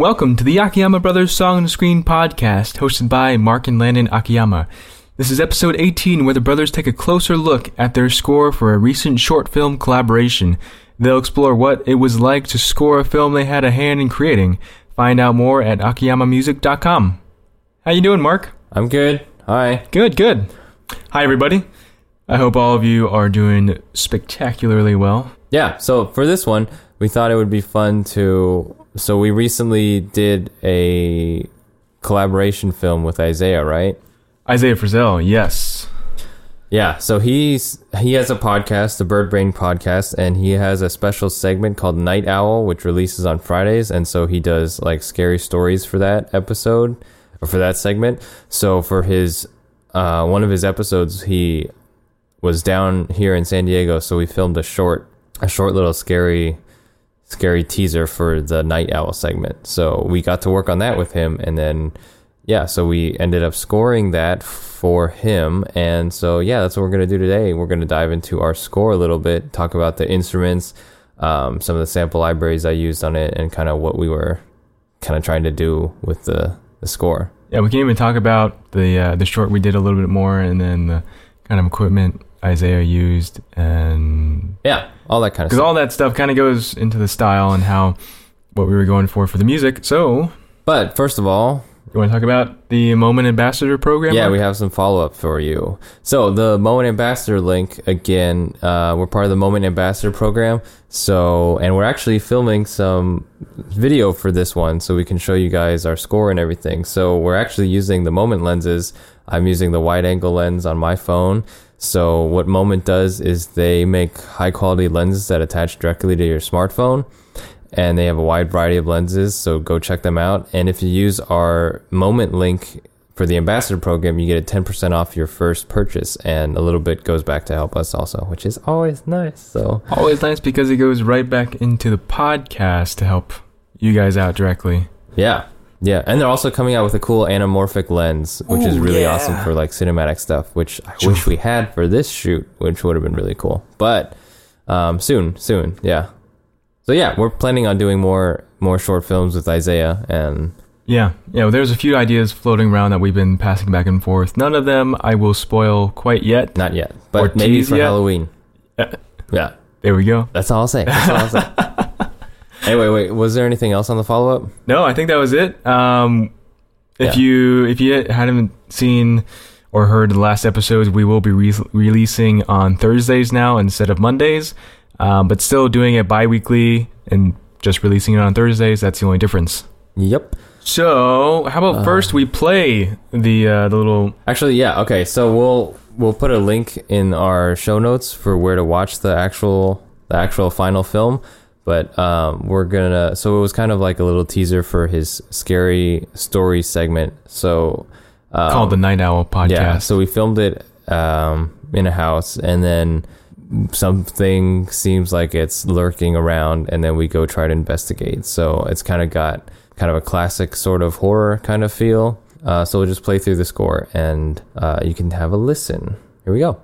Welcome to the Akiyama Brothers Song and Screen podcast, hosted by Marc and Landon Akiyama. This is episode 18, where the brothers take a closer look at their score for a recent short film collaboration. They'll explore what it was like to score a film they had a hand in creating. Find out more at akiyamamusic.com. How you doing, Marc? I'm good. Hi. Good, good. Hi, everybody. I hope all of you are doing spectacularly well. Yeah, so for this one, we thought it would be fun to. So we recently did a collaboration film with Isaiah, right? Isaiah Frizzelle, yes. Yeah, so he's he has a podcast, the Bird Brain podcast, and he has a special segment called Night Owl, which releases on Fridays, and so he does like scary stories for that episode or for that segment. So for his uh, one of his episodes, he was down here in San Diego, so we filmed a short a short little scary scary teaser for the Night Owl segment. So we got to work on that with him, and then yeah, so we ended up scoring that for him. And so, yeah, that's what we're to do today. We're to dive into our score a little bit, talk about the instruments, um, some of the sample libraries I used on it, and kind of what we were kind of trying to do with the, the score. Yeah, we can even talk about the uh, the short we did a little bit more, and then the kind of equipment Isaiah used, and yeah, all that kind of because all that stuff kind of goes into the style and how what we were going for for the music. So, but first of all, you want to talk about the Moment Ambassador program? Yeah, we have some follow up for you. So the Moment Ambassador link again, uh, we're part of the Moment Ambassador program. So and we're actually filming some video for this one, so we can show you guys our score and everything. So we're actually using the Moment lenses. I'm using the wide angle lens on my phone. So what Moment does is they make high quality lenses that attach directly to your smartphone and they have a wide variety of lenses. So go check them out. And if you use our moment link for the ambassador program, you get a 10% off your first purchase, and a little bit goes back to help us also, which is always nice. So always nice because it goes right back into the podcast to help you guys out directly. Yeah. Yeah, and they're also coming out with a cool anamorphic lens, which is really yeah. awesome for like cinematic stuff, which I wish we had for this shoot, which would have been really cool. But um, soon, soon, yeah. So yeah, we're planning on doing more more short films with Isaiah, and Yeah, yeah. Well, there's a few ideas floating around that we've been passing back and forth. None of them I will spoil quite yet. not yet, but maybe tease for yet? Halloween. Uh, Yeah, There we go. that's all I'll say. That's all I'll say. anyway, wait, wait. was there anything else on the follow up? No, I think that was it. Um, if Yeah. you if you hadn't seen or heard the last episodes, we will be re- releasing on Thursdays now instead of Mondays, um, but still doing it bi-weekly and just releasing it on Thursdays. That's the only difference. Yep. So, how about first we play the uh, the little Actually, yeah. Okay, so we'll we'll put a link in our show notes for where to watch the actual the actual final film. But um, we're gonna. So it was kind of like a little teaser for his scary story segment. So um, called the Night Owl podcast. yeah. So we filmed it um, in a house, and then something seems like it's lurking around, and then we go try to investigate. So it's kind of got kind of a classic sort of horror kind of feel. Uh, so we'll just play through the score, and uh, you can have a listen. Here we go.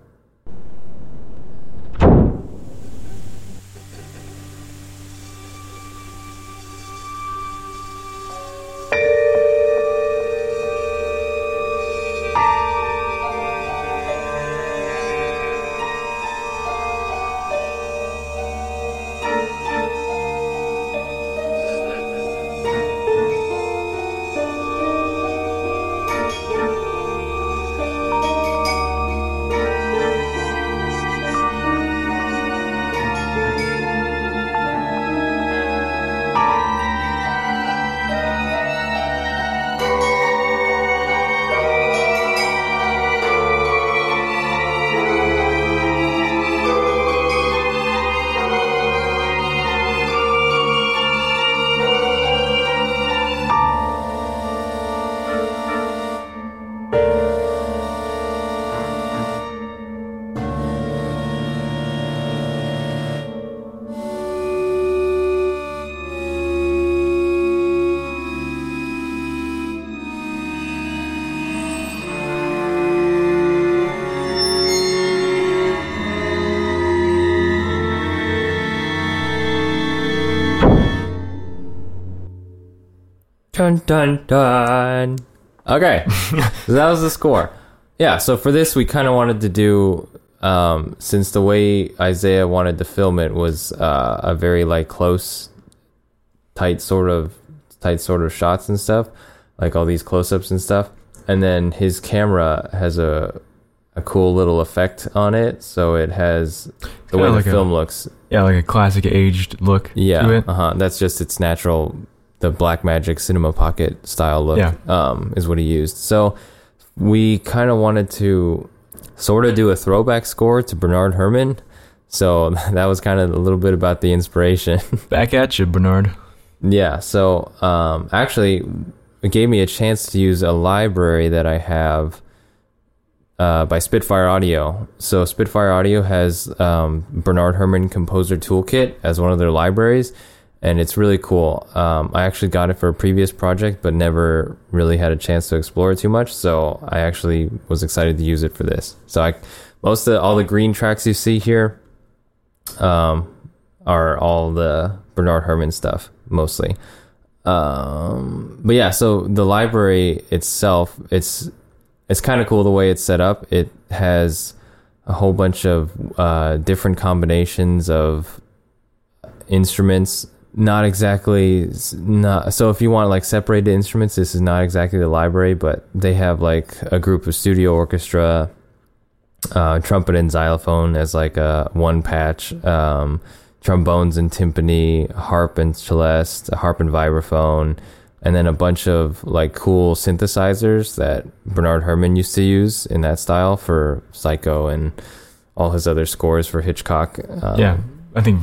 Dun dun dun. Okay, so that was the score. Yeah, so for this we kind of wanted to do um, since the way Isaiah wanted to film it was uh, a very like close, tight sort of tight sort of shots and stuff, like all these close-ups and stuff. And then his camera has a a cool little effect on it, so it has the way Kinda the like a- film looks. Yeah, like a classic aged look Yeah, uh huh. That's just its natural, the Blackmagic Cinema Pocket style look. Yeah. um, is what he used. So we kind of wanted to sort of do a throwback score to Bernard Herrmann. So that was kind of a little bit about the inspiration. Back at you, Bernard. yeah. So um, actually, it gave me a chance to use a library that I have uh, by Spitfire Audio. So Spitfire Audio has um, Bernard Herrmann Composer Toolkit as one of their libraries, and it's really cool. Um, I actually got it for a previous project, but never really had a chance to explore it too much. So I actually was excited to use it for this. So I most of all the green tracks you see here um, are all the Bernard Herrmann stuff mostly. Um, but yeah, so the library itself, it's it's kind of cool the way it's set up. It has a whole bunch of uh, different combinations of instruments. Not exactly not so. If you want like separated instruments, this is not exactly the library, but they have like a group of studio orchestra, uh, trumpet and xylophone as like a one patch. Um, trombones and timpani, harp and celeste, harp and vibraphone, and then a bunch of like cool synthesizers that Bernard Herrmann used to use in that style for Psycho and all his other scores for Hitchcock. Um, yeah, I think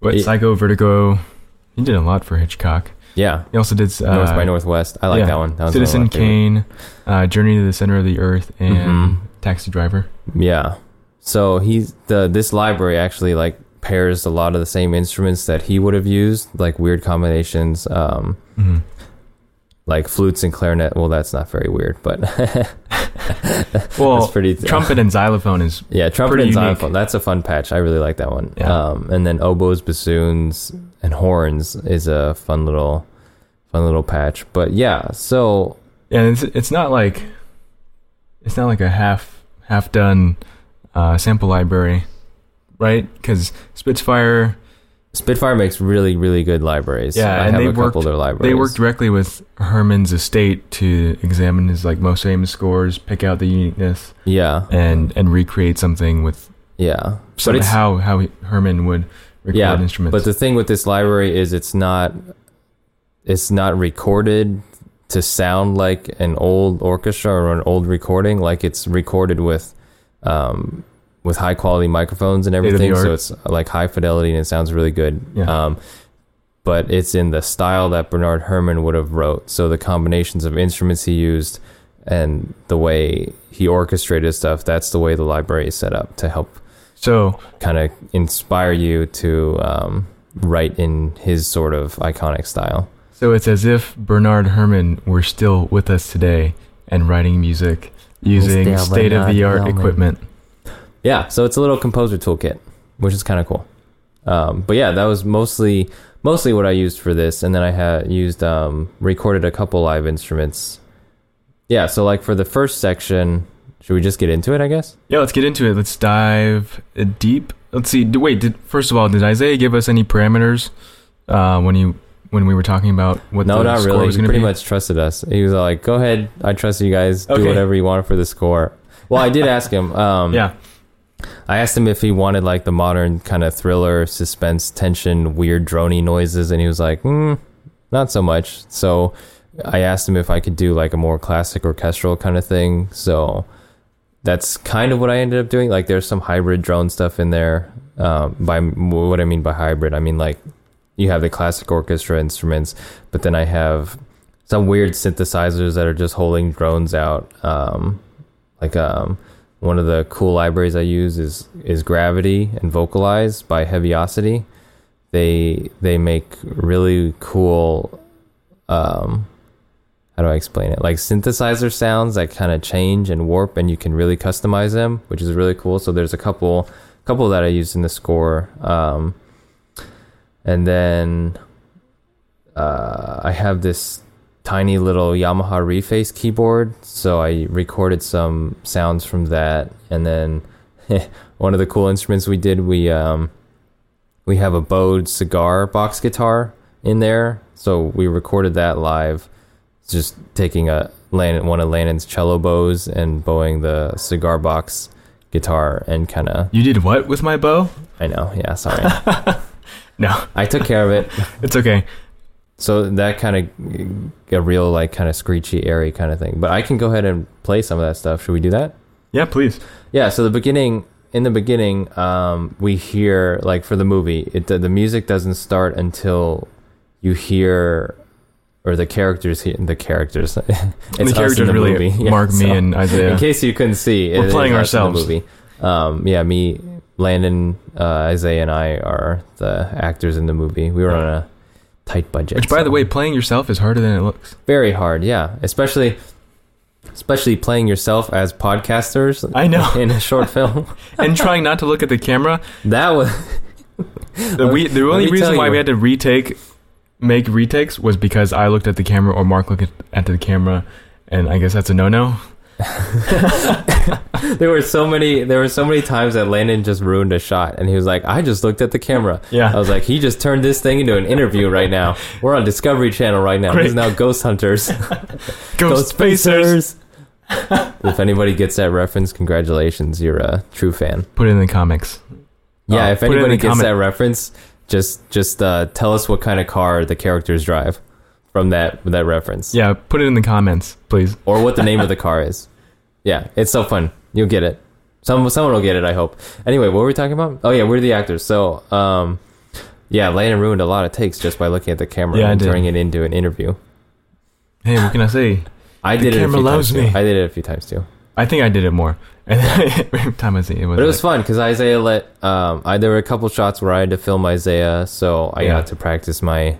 what it- Psycho, Vertigo. He did a lot for Hitchcock. yeah. He also did uh, North by Northwest. I like yeah, that one. That Citizen. Kane, uh, Journey to the Center of the Earth, and Mhm. Taxi Driver. Yeah. So he's the this library actually like pairs a lot of the same instruments that he would have used, like weird combinations. Um, hmm like flutes and clarinet. Well, that's not very weird, but Well, pretty. trumpet and xylophone is Yeah, trumpet and unique. xylophone. That's a fun patch. I really like that one. Yeah. Um, and then oboes, bassoons, and horns is a fun little, fun little patch. But yeah, so yeah. It's it's not like it's not like a half half done uh, sample library, right? Because Spitfire Spitfire makes really, really good libraries. Yeah, I and have they a couple of their libraries. They work directly with Herrmann's estate to examine his like most famous scores, pick out the uniqueness, Yeah, and and recreate something with yeah. some, it's- how how Herrmann would record yeah, instruments. But the thing with this library is it's not, it's not recorded to sound like an old orchestra or an old recording. Like it's recorded with, um, with high quality microphones and everything. So it's like high fidelity and it sounds really good. Yeah. Um, but it's in the style that Bernard Herrmann would have wrote. So the combinations of instruments he used and the way he orchestrated stuff, that's the way the library is set up to help so kind of inspire you to um, write in his sort of iconic style. so it's as if Bernard Herrmann were still with us today and writing music using state of the art Herrmann. equipment. Yeah, so it's a little composer toolkit, which is kind of cool. Um, but yeah, that was mostly mostly what I used for this, and then I had used um, recorded a couple live instruments. Yeah, so like for the first section, should we just get into it? I guess. Yeah, let's get into it. Let's dive deep. Let's see. Wait, did first of all, did Isaiah give us any parameters uh, when you when we were talking about what No, the not score really. was going to be? pretty much trusted us. He was like, "Go ahead, I trust you guys. Do whatever you want for the score." Well, I did ask him. Um, yeah. I asked him if he wanted like the modern kind of thriller, suspense, tension, weird drony noises, and he was like, mm, "Not so much." So I asked him if I could do like a more classic orchestral kind of thing. So that's kind of what I ended up doing. Like, there's some hybrid drone stuff in there. Um, by what I mean by hybrid, I mean like you have the classic orchestra instruments, but then I have some weird synthesizers that are just holding drones out. Um, like um, one of the cool libraries I use is is Gravity and Vocalize by Heavyocity. They they make really cool. Um, how do I explain it? Like synthesizer sounds that kind of change and warp, and you can really customize them, which is really cool. So there's a couple couple that I used in the score, um, and then uh, I have this tiny little Yamaha Reface keyboard. So I recorded some sounds from that, and then one of the cool instruments we did we um, we have a bowed cigar box guitar in there. So we recorded that live, just taking a Landon, one of Landon's cello bows and bowing the cigar box guitar and kind of. You did what with my bow? I know, yeah, sorry. No, I took care of it. it's okay. So that kind of a real like kind of screechy, airy kind of thing. But I can go ahead and play some of that stuff. Should we do that? Yeah, please. Yeah. So the beginning, in the beginning, um, we hear like for the movie, it the, the music doesn't start until you hear or the characters hear the characters. it's the characters the really movie. Yeah, Marc, me, so- and Isaiah. in case you couldn't see, We're it playing ourselves. The movie. Um, yeah, me, Landon, uh, Isaiah, and I are the actors in the movie. We were on a tight budget. Which, by so- the way, playing yourself is harder than it looks. very hard. Yeah, especially especially playing yourself as podcasters. I know. in a short film. and trying not to look at the camera. that was The, we, the only reason why we had to retake, make retakes, was because I looked at the camera or Marc looked at, at the camera, and I guess that's a no-no. there were so many there were so many times that Landon just ruined a shot and he was like, I just looked at the camera. Yeah. I was like, he just turned this thing into an interview right now. We're on Discovery Channel right now. Great. This now Ghost Hunters. Ghost Spacers. if anybody gets that reference, congratulations, you're a true fan. Put it in the comics. Yeah, Uh, if put it in anybody gets comment- that reference, just just uh, tell us what kind of car the characters drive from that that reference. Yeah, put it in the comments, please. Or what the name of the car is. Yeah, it's so fun. You'll get it. Some someone will get it, I hope. Anyway, what were we talking about? Oh yeah, we're the actors. So, um yeah, Landon ruined a lot of takes just by looking at the camera Yeah, and turning it into an interview. Hey, what can I say? I The did it a camera few loves times too. me. I did it a few times too. I think I did it more. Every time I see it, it was, But it was like, fun because Isaiah let um I there were a couple shots where I had to film Isaiah, so I Yeah. got to practice my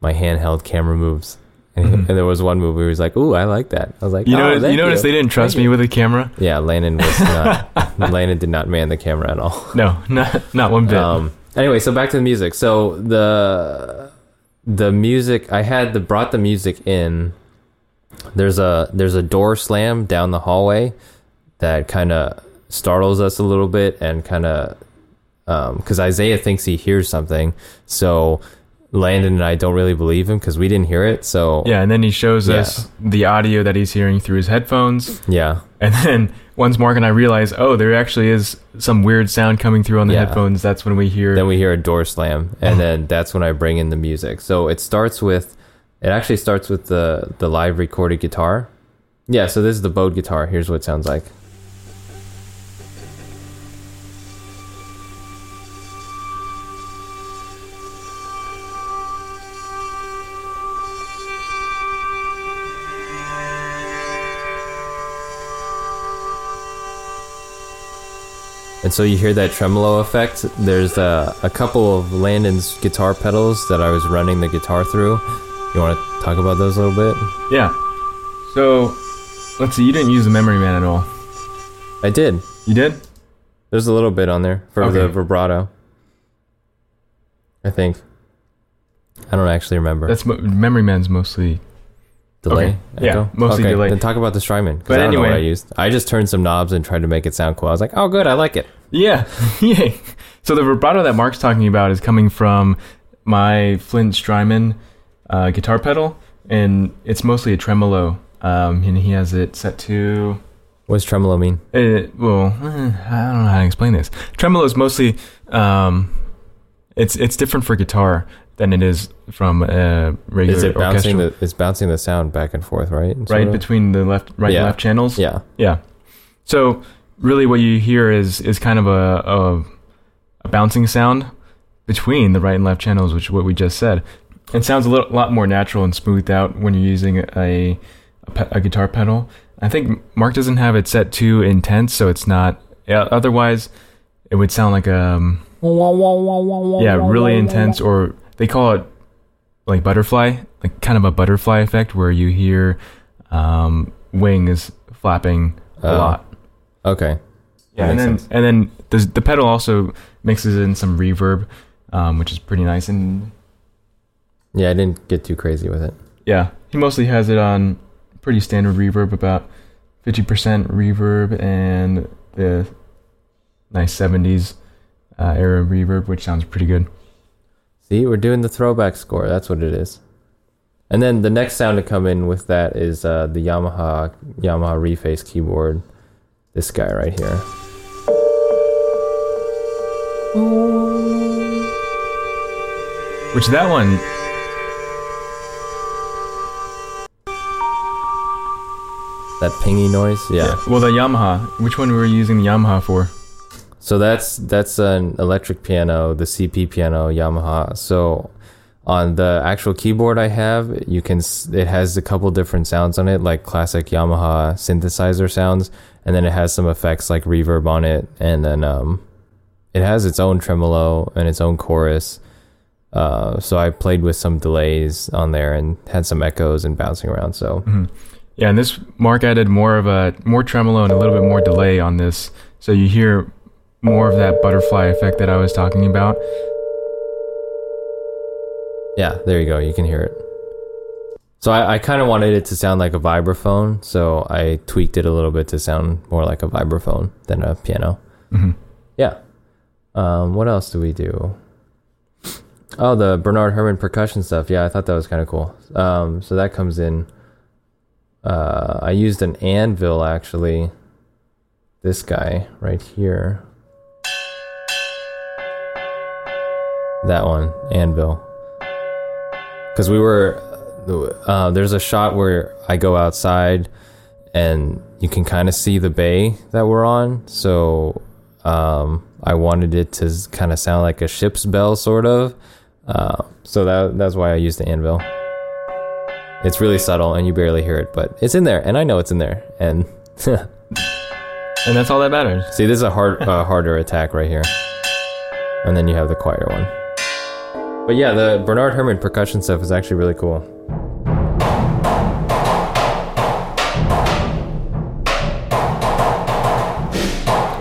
my handheld camera moves. And, Mhm. and there was one move where he was like, "Ooh, I like that." I was like, you "Oh, know, you notice they didn't trust Thank me you. with a camera. Yeah, Landon was not. Landon did not man the camera at all. No, not not one bit. Um, anyway, so back to the music. So the the music I had the brought the music in. There's a there's a door slam down the hallway that kind of startles us a little bit and kind of because Isaiah thinks he hears something. So Landon and I don't really believe him because we didn't hear it. So yeah, and then he shows Yeah. us the audio that he's hearing through his headphones. yeah. And then once Marc and I realize, oh, there actually is some weird sound coming through on the Yeah. headphones, that's when we hear. Then we hear a door slam, and then that's when I bring in the music. So it starts with, it actually starts with the the live recorded guitar. Yeah, so this is the bowed guitar. Here's what it sounds like. And so you hear that tremolo effect. There's a, a couple of Landon's guitar pedals that I was running the guitar through. You want to talk about those a little bit? yeah. So, let's see, you didn't use the memory man at all. I did. You did? There's a little bit on there for the vibrato. I think. I don't actually remember. That's mo- memory man's mostly. Delay. okay. Yeah, mostly okay, delay. Then talk about the Strymon because But I don't know what I used. I just turned some knobs and tried to make it sound cool. I was like, oh, good, I like it. Yeah, yay. So the vibrato that Marc's talking about is coming from my Flint Strymon uh, guitar pedal, and it's mostly a tremolo. Um, and he has it set to What's tremolo mean? It, well, eh, I don't know how to explain this. Tremolo is mostly, um, it's it's different for guitar than it is from uh, regular Is it bouncing orchestral. the? It's bouncing the sound back and forth, right? right of? between the left, right, Yeah. and left channels. Yeah. yeah. So really, what you hear is is kind of a, a a bouncing sound between the right and left channels, which is what we just said. It sounds a little, lot more natural and smoothed out when you're using a a, pe- a guitar pedal. I think Marc doesn't have it set too intense, so it's not. Yeah, otherwise, it would sound like um yeah really intense, or they call it like butterfly, like kind of a butterfly effect where you hear um, wings flapping a Oh. lot. Okay. Yeah, and makes then sense. and then the the pedal also mixes in some reverb, um, which is pretty nice. And Yeah, I didn't get too crazy with it. Yeah, he mostly has it on pretty standard reverb, about 50% reverb and the nice 70s uh, era reverb, which sounds pretty good. See, we're doing the throwback score. That's what it is. And then the next sound to come in with that is uh, the Yamaha Yamaha Reface keyboard. This guy right here. Which that one, That pingy noise. Yeah. well, the Yamaha. Which one were you using the Yamaha for? So that's that's an electric piano, the CP piano Yamaha. So on the actual keyboard I have, you can it has a couple different sounds on it, like classic Yamaha synthesizer sounds, and then it has some effects like reverb on it, and then um, it has its own tremolo and its own chorus. Uh, so I played with some delays on there and had some echoes and bouncing around. So Yeah, and this Marc added more of a more tremolo and a little bit more delay on this, so you hear more of that butterfly effect that I was talking about. Yeah, there you go. You can hear it. So I, I kind of wanted it to sound like a vibraphone, so I tweaked it a little bit to sound more like a vibraphone than a piano. hmm Yeah. Um, what else do we do? Oh, the Bernard Herrmann percussion stuff. Yeah, I thought that was kind of cool. Um, so that comes in. Uh, I used an anvil actually. This guy right here. That one, anvil. Because we were, uh, there's a shot where I go outside, and you can kind of see the bay that we're on. So um, I wanted it to kind of sound like a ship's bell, sort of. Uh, so that that's why I used the anvil. It's really subtle, and you barely hear it, but it's in there, and I know it's in there. And And that's all that matters. see, this is a hard, uh, harder attack right here, and then you have the quieter one. But yeah, the Bernard Herrmann percussion stuff is actually really cool.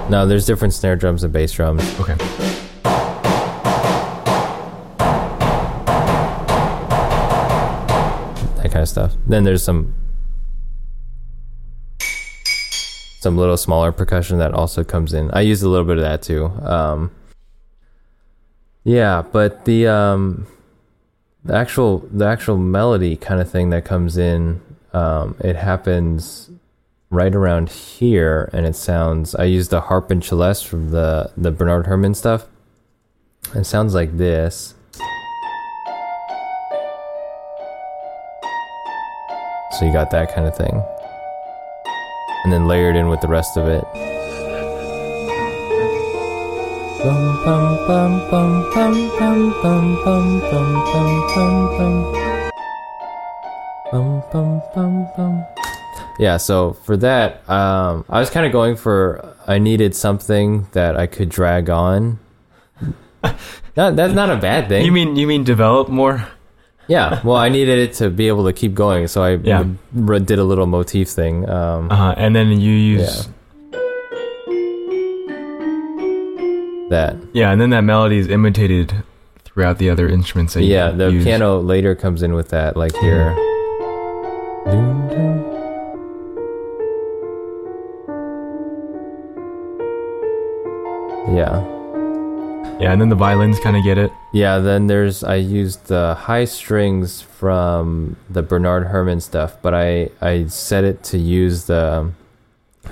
Now, there's different snare drums and bass drums. Okay. that kind of stuff. Then there's some some little smaller percussion that also comes in. I used a little bit of that too. Um, yeah, but the um, the actual the actual melody kind of thing that comes in, um, it happens right around here, and it sounds. I use the harp and celeste from the the Bernard Herrmann stuff. It sounds like this. So you got that kind of thing. And then layered in with the rest of it. Yeah, so for that, um, I was kind of going for I needed something that I could drag on. Not, that's not a bad thing. You mean you mean develop more? Yeah, well, I needed it to be able to keep going, so I Yeah. did a little motif thing. Um, Uh, and then you use that. yeah. and then that melody is imitated throughout the other instruments. That you Yeah, the use. piano later comes in with that, like here. Yeah. Yeah, and then the violins kind of get it. Yeah, then there's I used the high strings from the Bernard Herrmann stuff, but I I set it to use the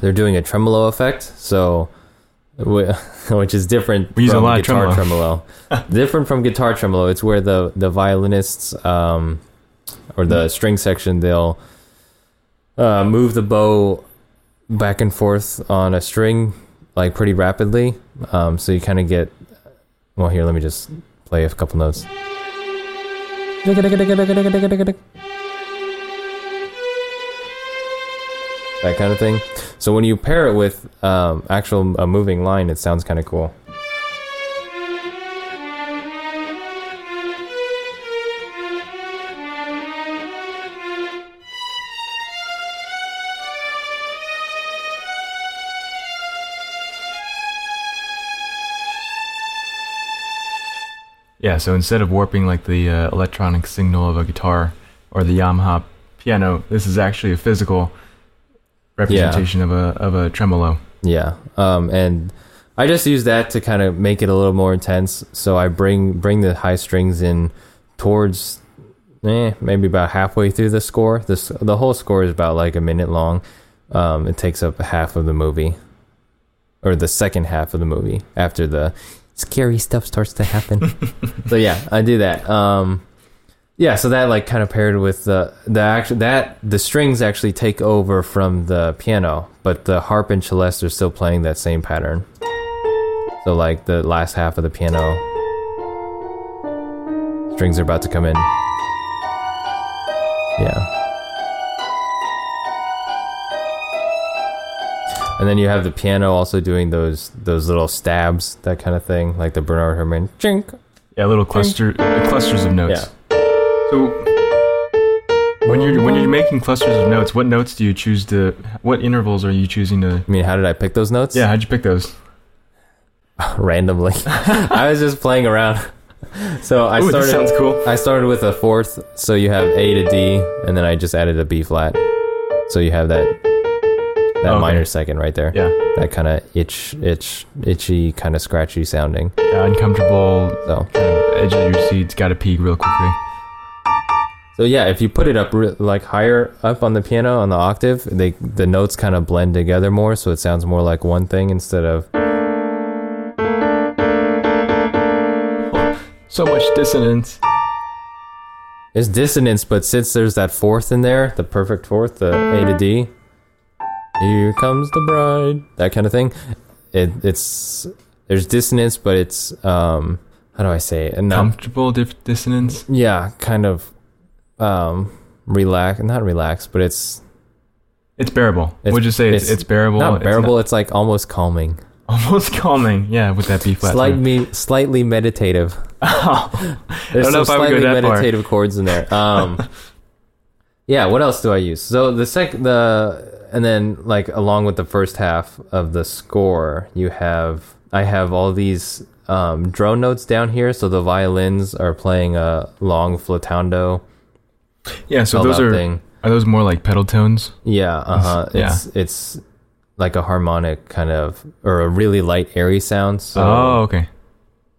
they're doing a tremolo effect, so which is different We use a from lot of guitar tremolo. different from guitar tremolo. It's where the the violinists um or the string section they'll uh, move the bow back and forth on a string like pretty rapidly. Um, so you kind of get well, here, let me just play a couple notes. That kind of thing. So when you pair it with um, actual a moving line, it sounds kind of cool. Yeah, so instead of warping like the uh, electronic signal of a guitar or the Yamaha piano, this is actually a physical representation of a of a tremolo. Yeah. Um, and I just use that to kind of make it a little more intense. So I bring bring the high strings in towards eh, maybe about halfway through the score. This the whole score is about like a minute long. Um, it takes up half of the movie, or the second half of the movie after the scary stuff starts to happen. so yeah, I do that. Um, yeah, so that like kind of paired with the the actual that the strings actually take over from the piano, but the harp and celeste are still playing that same pattern. So like the last half of the piano strings are about to come in. Yeah. And then you have the piano also doing those those little stabs, that kind of thing, like the Bernard Herrmann. Chink. Yeah, little cluster uh, clusters of notes. Yeah. So when you're when you're making clusters of notes, what notes do you choose to? What intervals are you choosing to? I mean, how did I pick those notes? Yeah, how'd you pick those? randomly. I was just playing around. So I Ooh, started. sounds cool. I started with a fourth, so you have A to D, and then I just added a B flat. So you have that that oh, Okay. minor second right there. Yeah, That kind of itch, itch, itchy, kind of scratchy sounding. yeah uncomfortable. So, Kind of edge of your seats. Got to peak real quickly. So yeah, if you put it up re- like higher up on the piano on the octave, they the notes kind of blend together more, so it sounds more like one thing instead of So much dissonance. It's dissonance, but since there's that fourth in there, the perfect fourth, the A to D, here comes the bride, that kind of thing. It, it's there's dissonance, but it's um how do I say it? Not, Comfortable dif- dissonance. yeah, kind of um relax, not relax, but it's It's bearable. It's- Would you say it's, it's it's bearable? not It's bearable. It's, like almost calming, almost calming. Yeah, with that B flat. slightly slightly meditative. Oh, There's don't know some if I would go slightly that far. meditative chords in there. Um, yeah. What else do I use? So the sec the and then like along with the first half of the score, you have I have all these um, drone notes down here. So the violins are playing a long flautando. Yeah. So those are thing. are those more like pedal tones? Yeah. Uh huh. Yeah. It's it's like a harmonic kind of or a really light airy sound. So oh, okay.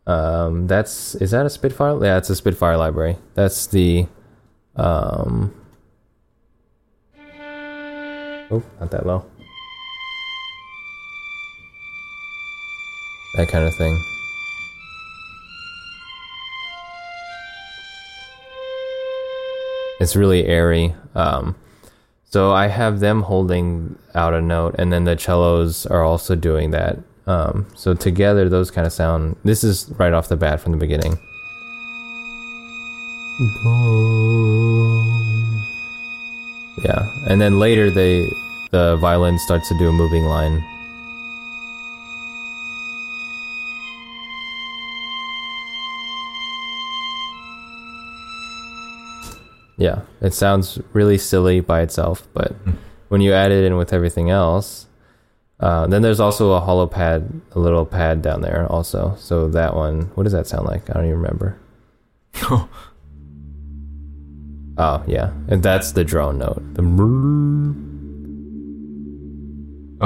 Um, that's is that a Spitfire? Yeah, it's a Spitfire library. That's the um. Oh, not that low. That kind of thing. It's really airy. Um, so I have them holding out a note, and then the cellos are also doing that. Um, so together, those kind of sound. This is right off the bat from the beginning. Yeah, and then later they the violin starts to do a moving line. Yeah, it sounds really silly by itself, but when you add it in with everything else, uh, then there's also a hollow pad, a little pad down there also. So that one, what does that sound like? I don't even remember. Oh yeah, and that's the drone note. The.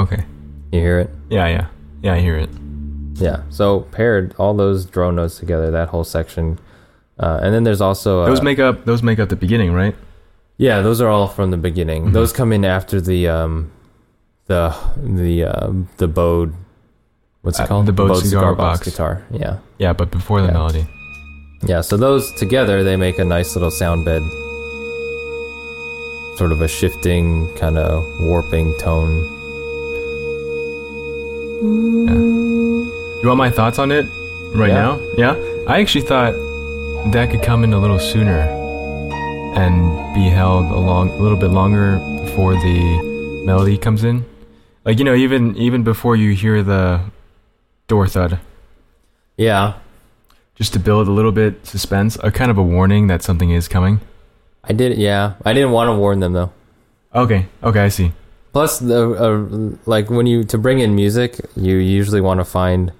Okay. you hear it? Yeah, yeah, yeah. I hear it. Yeah. So paired all those drone notes together, that whole section, uh, and then there's also uh, Those make up those make up the beginning, right? yeah, those are all from the beginning. Mhm. Those come in after the um, the the uh, the bowed. What's it Uh, called? the bowed cigar box. guitar. Yeah. Yeah, but before the Yeah. melody. Yeah, so those together they make a nice little sound bed. Sort of a shifting, kind of warping tone. You want my thoughts on it right Yeah. now? Yeah. I actually thought that could come in a little sooner and be held a long, a little bit longer before the melody comes in. Like you know, even even before you hear the door thud, Yeah, just to build a little bit suspense, a kind of a warning that something is coming. I did. Yeah, I didn't want to warn them though. Okay, okay, I see. Plus, the uh, like when you to bring in music, you usually want to find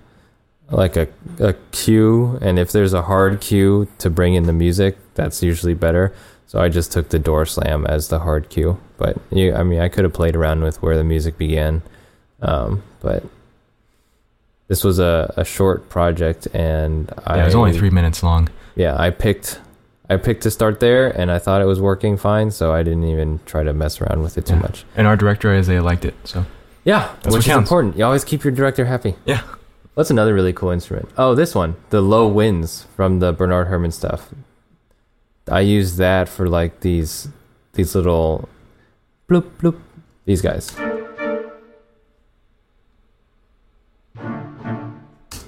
like a a cue, and if there's a hard cue to bring in the music, that's usually better. So I just took the door slam as the hard cue. But you, I mean, I could have played around with where the music began, um, but this was a, a short project, and Yeah, I it was only three minutes long. yeah, I picked I picked to start there and I thought it was working fine, so I didn't even try to mess around with it too Yeah. much. And our director Isaiah liked it. So Yeah, That's what which is important. You always keep your director happy. yeah, What's another really cool instrument? Oh, this one, the low winds from the Bernard Herrmann stuff. I use that for like these these little bloop bloop these guys.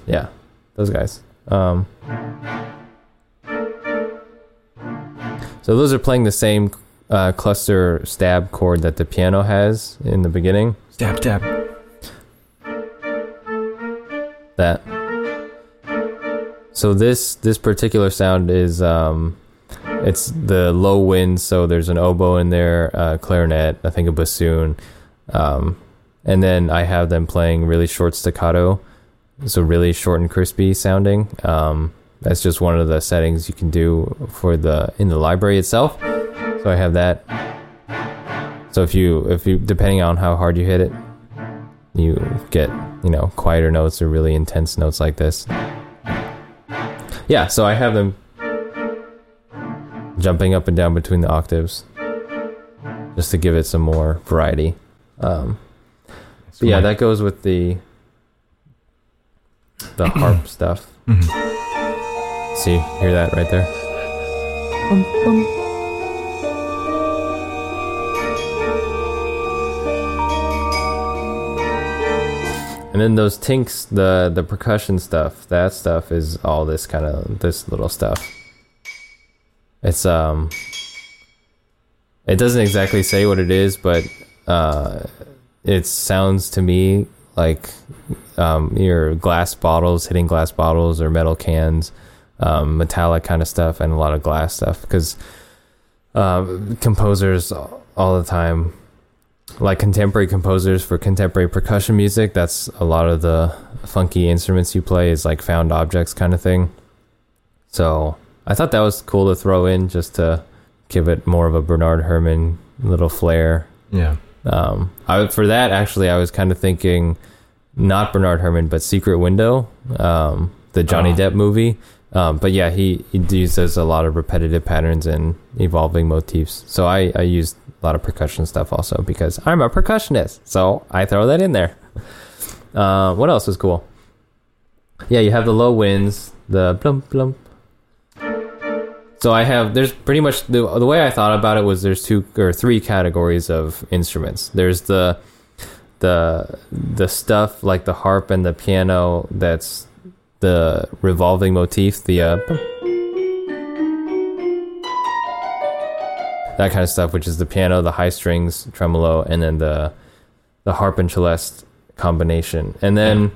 Yeah, those guys. Um, so those are playing the same uh, cluster stab chord that the piano has in the beginning. stab, stab. That. So this this particular sound is um it's the low wind so there's an oboe in there uh, clarinet i think a bassoon um and then i have them playing really short staccato. So really short and crispy sounding. Um that's just one of the settings you can do for the in the library itself. So i have that. So if you if you depending on how hard you hit it you get you know quieter notes or really intense notes like this. Yeah so i have them jumping up and down between the octaves just to give it some more variety. Um, but yeah that goes with the the harp stuff. Mhm. see hear that right there And then those tinks, the the percussion stuff, that stuff is all this kind of this little stuff. It's um, it doesn't exactly say what it is, but uh, it sounds to me like um, your glass bottles hitting glass bottles or metal cans, um, metallic kind of stuff, and a lot of glass stuff because um, composers all the time like contemporary composers for contemporary percussion music that's a lot of the funky instruments you play is like found objects kind of thing so i thought that was cool to throw in just to give it more of a bernard Herrmann little flair Yeah. um, I, for that actually i was kind of thinking not bernard Herrmann but secret window um, the johnny Oh. depp movie um, but yeah he, he uses a lot of repetitive patterns and evolving motifs so i, I used lot of percussion stuff also because i'm a percussionist so i throw that in there. Uh, what else is cool? Yeah you have the low winds the blump blump so I have there's pretty much the the way I thought about it was there's two or three categories of instruments. There's the the the stuff like the harp and the piano that's the revolving motif, the uh, that kind of stuff, which is the piano, the high strings, tremolo, and then the the harp and celeste combination. And then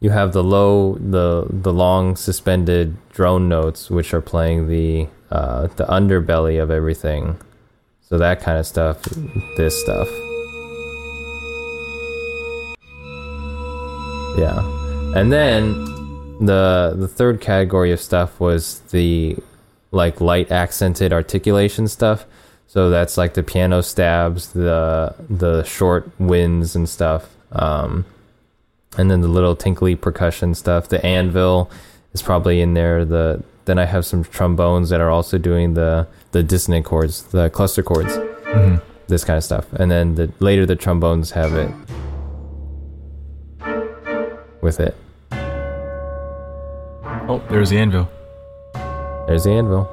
you have the low, the the long suspended drone notes, which are playing the uh, the underbelly of everything. So that kind of stuff, this stuff. Yeah, and then the the third category of stuff was the like light accented articulation stuff. So that's like the piano stabs, the the short winds and stuff. Um, and then the little tinkly percussion stuff. The anvil is probably in there. The then I have some trombones that are also doing the the dissonant chords, the cluster chords, Mhm. this kind of stuff. And then the later the trombones have it with it. Oh, there's the anvil. There's the anvil.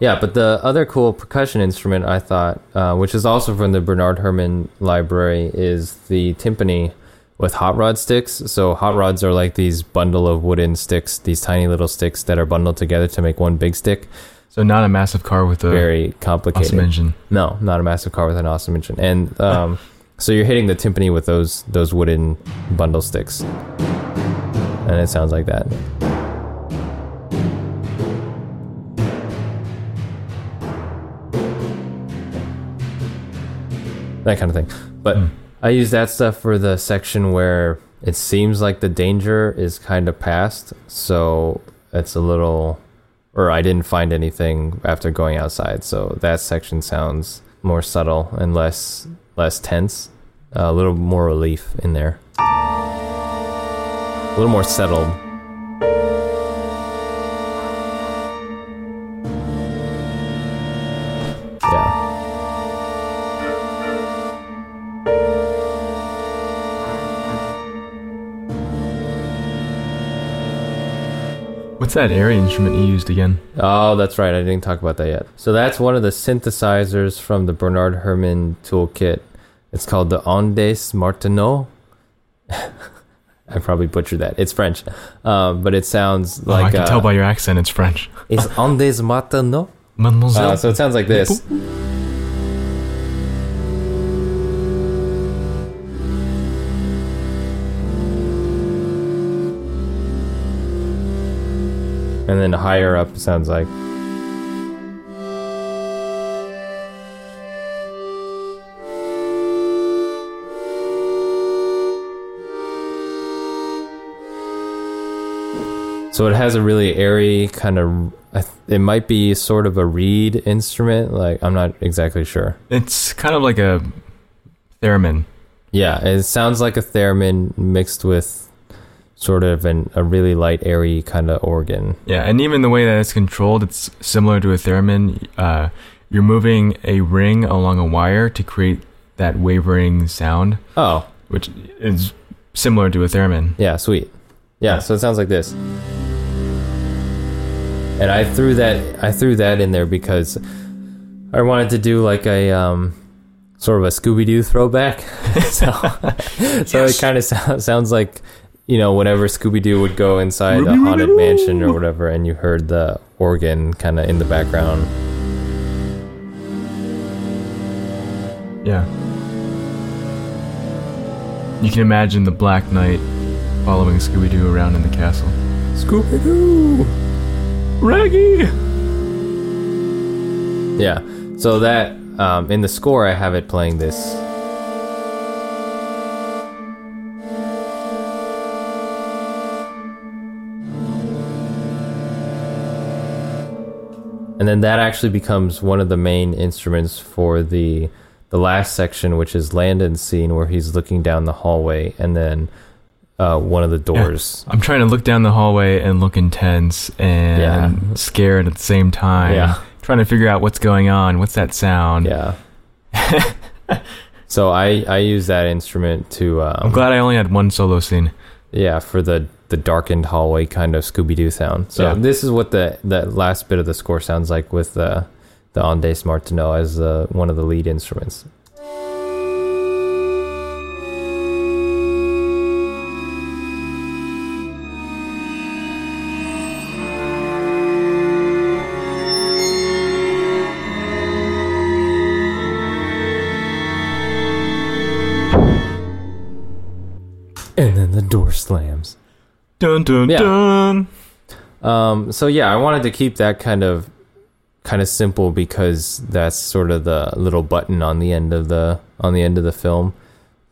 Yeah, but the other cool percussion instrument I thought, uh, which is also from the Bernard Herrmann library, is the timpani with hot rod sticks. So hot rods are like these bundle of wooden sticks, these tiny little sticks that are bundled together to make one big stick. So not a massive car with a Very complicated. awesome engine. No, not a massive car with an awesome engine. And um, so you're hitting the timpani with those those wooden bundle sticks, and it sounds like that. That kind of thing. But Hmm. I use that stuff for the section where it seems like the danger is kind of past, so it's a little or I didn't find anything after going outside. So that section sounds more subtle and less less tense, a little more relief in there, a little more settled. What's that airy instrument you used again? Oh, that's right. I didn't talk about that yet. So that's one of the synthesizers from the Bernard Herrmann toolkit. It's called the Ondes Martenot. I probably butchered that. It's French, um, but it sounds Oh, I can uh, tell by your accent it's French. it's Ondes Martenot. Mademoiselle. Uh, so it sounds like this. And then higher up sounds like So it has a really airy kind of. It might be sort of a reed instrument. Like I'm not exactly sure. it's kind of like a theremin. Yeah, it sounds like a theremin mixed with sort of an, a really light, airy kind of organ. Yeah, and even the way that it's controlled, it's similar to a theremin. Uh, you're moving a ring along a wire to create that wavering sound, Oh, which is similar to a theremin. yeah, sweet. Yeah, Yeah. so it sounds like this. And I threw that I threw that in there because I wanted to do like a um, sort of a Scooby Doo throwback. so so it kind of so- sounds like you know whenever Scooby Doo would go inside a haunted mansion or whatever, and you heard the organ kind of in the background. Yeah. You can imagine the Black Knight following Scooby Doo around in the castle. Scooby Doo. Raggy! Yeah. So that um, in the score, I have it playing this. And then that actually becomes one of the main instruments for the the last section, which is Landon's scene where he's looking down the hallway, and then uh, one of the doors. I'm trying to look down the hallway and look intense and Yeah. scared at the same time. Yeah. Trying to figure out what's going on. What's that sound? Yeah. so I I use that instrument to. Um, I'm glad I only had one solo scene. Yeah, for the the darkened hallway kind of Scooby Doo sound. So Yeah. this is what the that last bit of the score sounds like with the the Ondes Martenot as uh, one of the lead instruments. And then the door slams. Dun dun Yeah. dun. Um, so yeah, I wanted to keep that kind of kind of simple because that's sort of the little button on the end of the on the end of the film,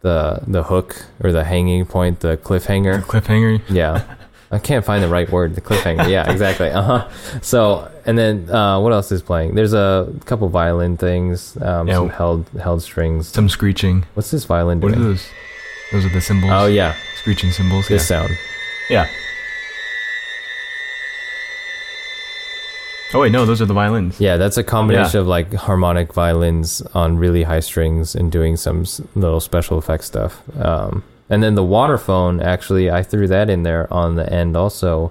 the the hook or the hanging point, the cliffhanger. Cliffhanger. Yeah. I can't find the right word. The cliffhanger. Yeah, exactly. Uh huh. So, and then uh, what else is playing? There's a couple violin things, um, Yeah. some held held strings. Some screeching. What's this violin doing? What are those? Those are the cymbals. Oh yeah, Screeching cymbals. this sound. Yeah. yeah. Oh wait, no, those are the violins. Yeah, that's a combination of like harmonic violins on really high strings and doing some s- little special effects stuff. Um, and then the waterphone, actually, I threw that in there on the end also,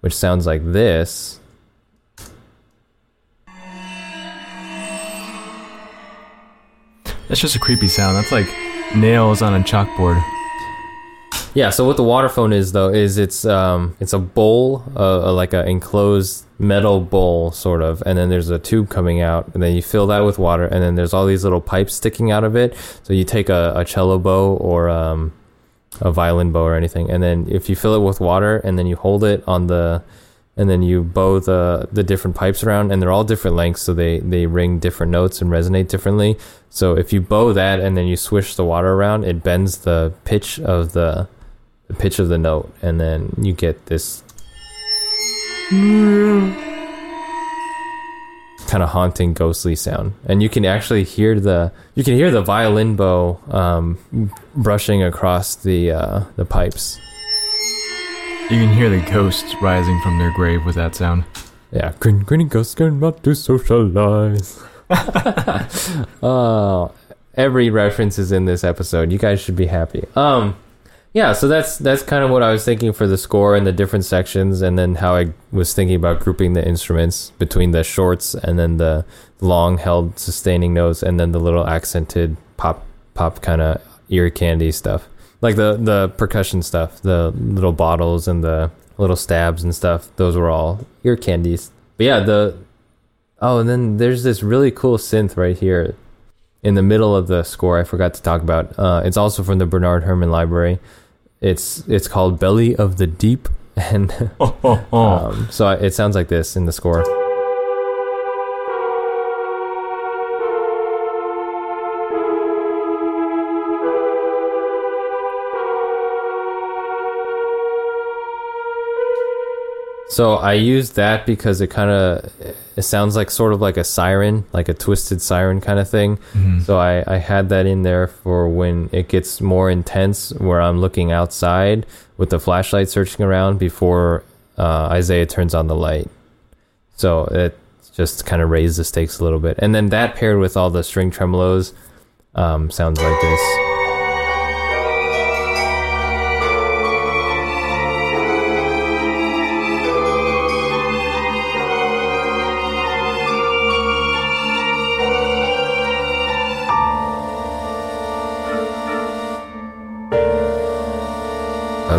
which sounds like this. That's just a creepy sound. That's like nails on a chalkboard. Yeah. So what the waterphone is though is it's um it's a bowl, uh, like an enclosed metal bowl sort of, and then there's a tube coming out, and then you fill that with water, and then there's all these little pipes sticking out of it. So you take a, a cello bow or um a violin bow or anything, and then if you fill it with water, and then you hold it on the and then you bow the the different pipes around and they're all different lengths so they they ring different notes and resonate differently so if you bow that and then you swish the water around it bends the pitch of the the pitch of the note and then you get this kind of haunting, ghostly sound, and you can actually hear the you can hear the violin bow um, brushing across the uh, the pipes. You can hear the ghosts rising from their grave with that sound. Yeah, green grinning ghosts can not to socialize. oh, every reference is in this episode. You guys should be happy. Um, yeah, so that's that's kind of what I was thinking for the score and the different sections, and then how I was thinking about grouping the instruments between the shorts and then the long held sustaining notes, and then the little accented pop pop kind of ear candy stuff, like the the percussion stuff, the little bottles and the little stabs and stuff. Those were all ear candies. But yeah, the oh, and then there's this really cool synth right here in the middle of the score. I forgot to talk about. Uh, it's also from the Bernard Herrmann Library. It's it's called Belly of the Deep, and Oh, oh, oh. um, so it sounds like this in the score. So I used that because it kind of it sounds like sort of like a siren, like a twisted siren kind of thing. Mhm. So I, I had that in there for when it gets more intense, where I'm looking outside with the flashlight searching around before uh, Isaiah turns on the light. So it just kind of raised the stakes a little bit. And then that paired with all the string tremolos um, sounds like this.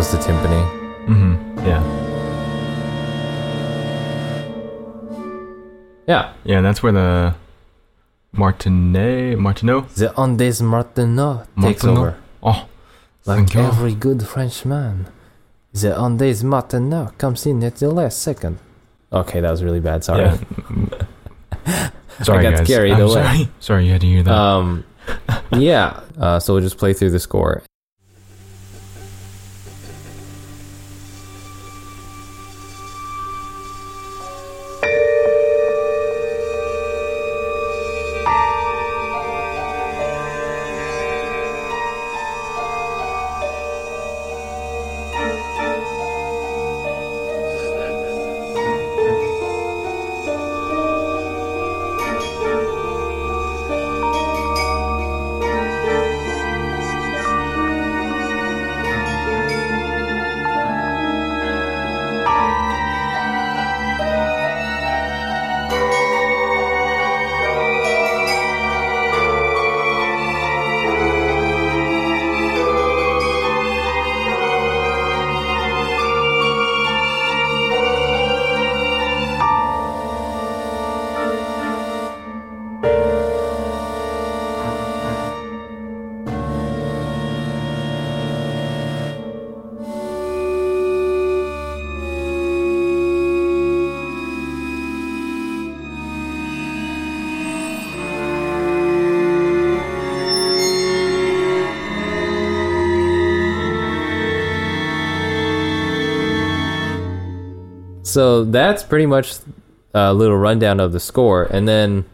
Was the timpani. Mhm. Yeah. Yeah. Yeah, and that's where the Martinet, Martineau? The Ondes Martenot takes Martineau? over. Oh, Like every good Frenchman, the Ondes Martenot comes in at the last second. Okay, that was really bad. Sorry. Yeah. sorry, got guys. carried I'm away. Sorry. sorry, you had to hear that. Um, yeah. Uh, so we'll just play through the score. So that's pretty much a little rundown of the score, and then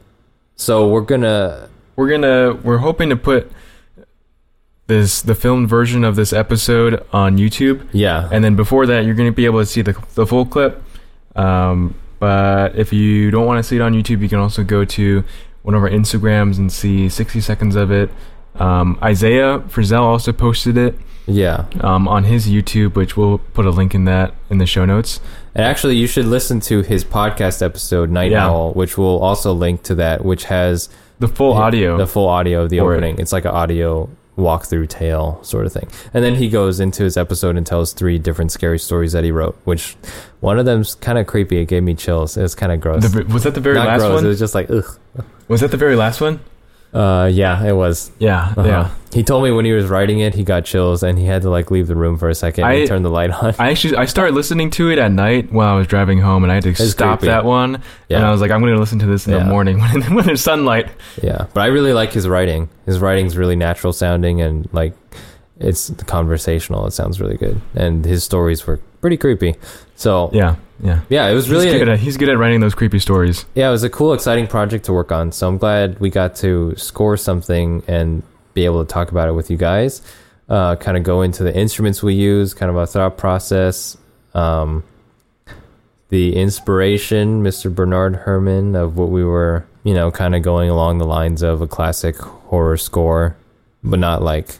so we're gonna we're gonna we're hoping to put this the filmed version of this episode on YouTube, yeah and then before that, you're gonna be able to see the the full clip. Um, but if you don't want to see it on YouTube, you can also go to one of our Instagrams and see 60 seconds of it. Um, Isaiah Frizzelle also posted it yeah. um, on his YouTube, which we'll put a link in that in the show notes. And actually, you should listen to his podcast episode Night Yeah. Owl, which we'll also link to that, which has The full audio. the full audio of the for it. opening. It's like an audio walkthrough tale sort of thing. And then he goes into his episode and tells three different scary stories that he wrote, which one of them's kind of creepy. It gave me chills. It was kind of gross. The was that the very Not last gross. one? It was just like ugh. was that the very last one? Uh, yeah, it was. Yeah, Uh-huh. yeah. He told me when he was writing it, he got chills and he had to like leave the room for a second I- and turn the light on. I actually I started listening to it at night while I was driving home, and I had to It's stop creepy. that one. Yeah. And I was like, I'm going to listen to this in Yeah. the morning when when there's sunlight. Yeah, but I really like his writing. His writing's really natural sounding and like it's conversational. It sounds really good, and his stories were pretty creepy. So Yeah. Yeah. yeah, it was really he's good, at, he's good at writing those creepy stories. yeah, it was a cool, exciting project to work on. So I'm glad we got to score something and be able to talk about it with you guys. Uh, kind of go into the instruments we use, kind of our thought process, um, the inspiration, Mr. Bernard Herrmann, of what we were, you know, kind of going along the lines of a classic horror score, but not like,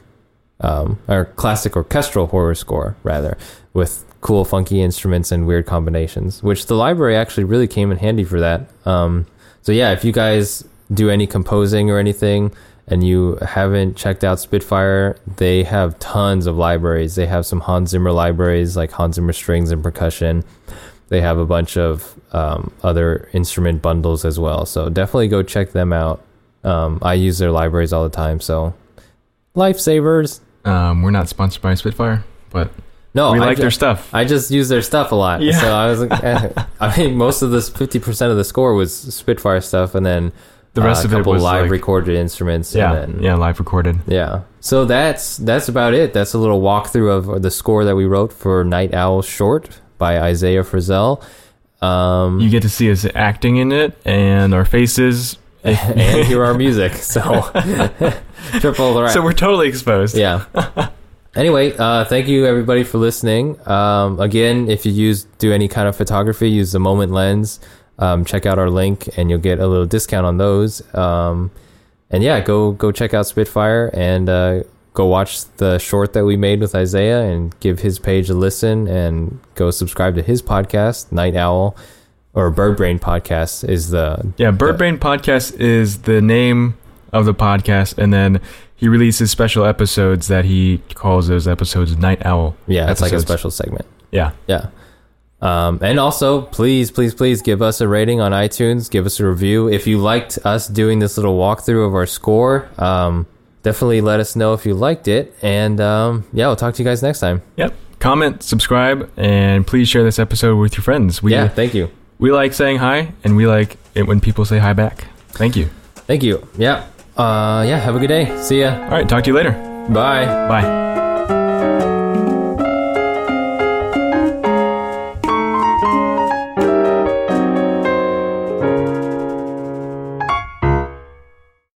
um, or classic orchestral horror score, rather, with cool, funky instruments and weird combinations, which the library actually really came in handy for that. Um, so, yeah, if you guys do any composing or anything, and you haven't checked out Spitfire, they have tons of libraries. They have some Hans Zimmer libraries, like Hans Zimmer strings and percussion. They have a bunch of um, other instrument bundles as well. So definitely go check them out. Um, I use their libraries all the time. So lifesavers. Um, we're not sponsored by Spitfire, but No, we I like ju- their stuff. I just use their stuff a lot. Yeah. So I was like, eh. I mean, most of this, 50% of the score was Spitfire stuff. And then The rest uh, of it was live like, recorded instruments. yeah, And then, yeah, live recorded. Yeah. So that's that's about it. That's a little walkthrough of the score that we wrote for Night Owl Short by Isaiah Frizzelle. Um, You get to see us acting in it and our faces. and hear our music. So triple threat. So we're totally exposed. yeah. Anyway, uh, thank you everybody for listening. Um, again, if you use do any kind of photography, use the Moment lens. Um, check out our link, and you'll get a little discount on those. Um, and yeah, go go check out Spitfire and uh, go watch the short that we made with Isaiah, and give his page a listen, and go subscribe to his podcast, Night Owl or Bird Brain Podcast is the Yeah, Bird Brain Podcast is the name of the podcast, and then he releases special episodes that he calls those episodes Night Owl. yeah, it's like a special segment. Yeah. Yeah. Um, and also, please, please, please give us a rating on iTunes. Give us a review. If you liked us doing this little walkthrough of our score, um, definitely let us know if you liked it. And um, yeah, we'll talk to you guys next time. Yep. Comment, subscribe, and please share this episode with your friends. We yeah, thank you. we like saying hi, and we like it when people say hi back. Thank you. Thank you. Yeah. Uh, yeah, have a good day. See ya. All right, talk to you later. Bye. Bye.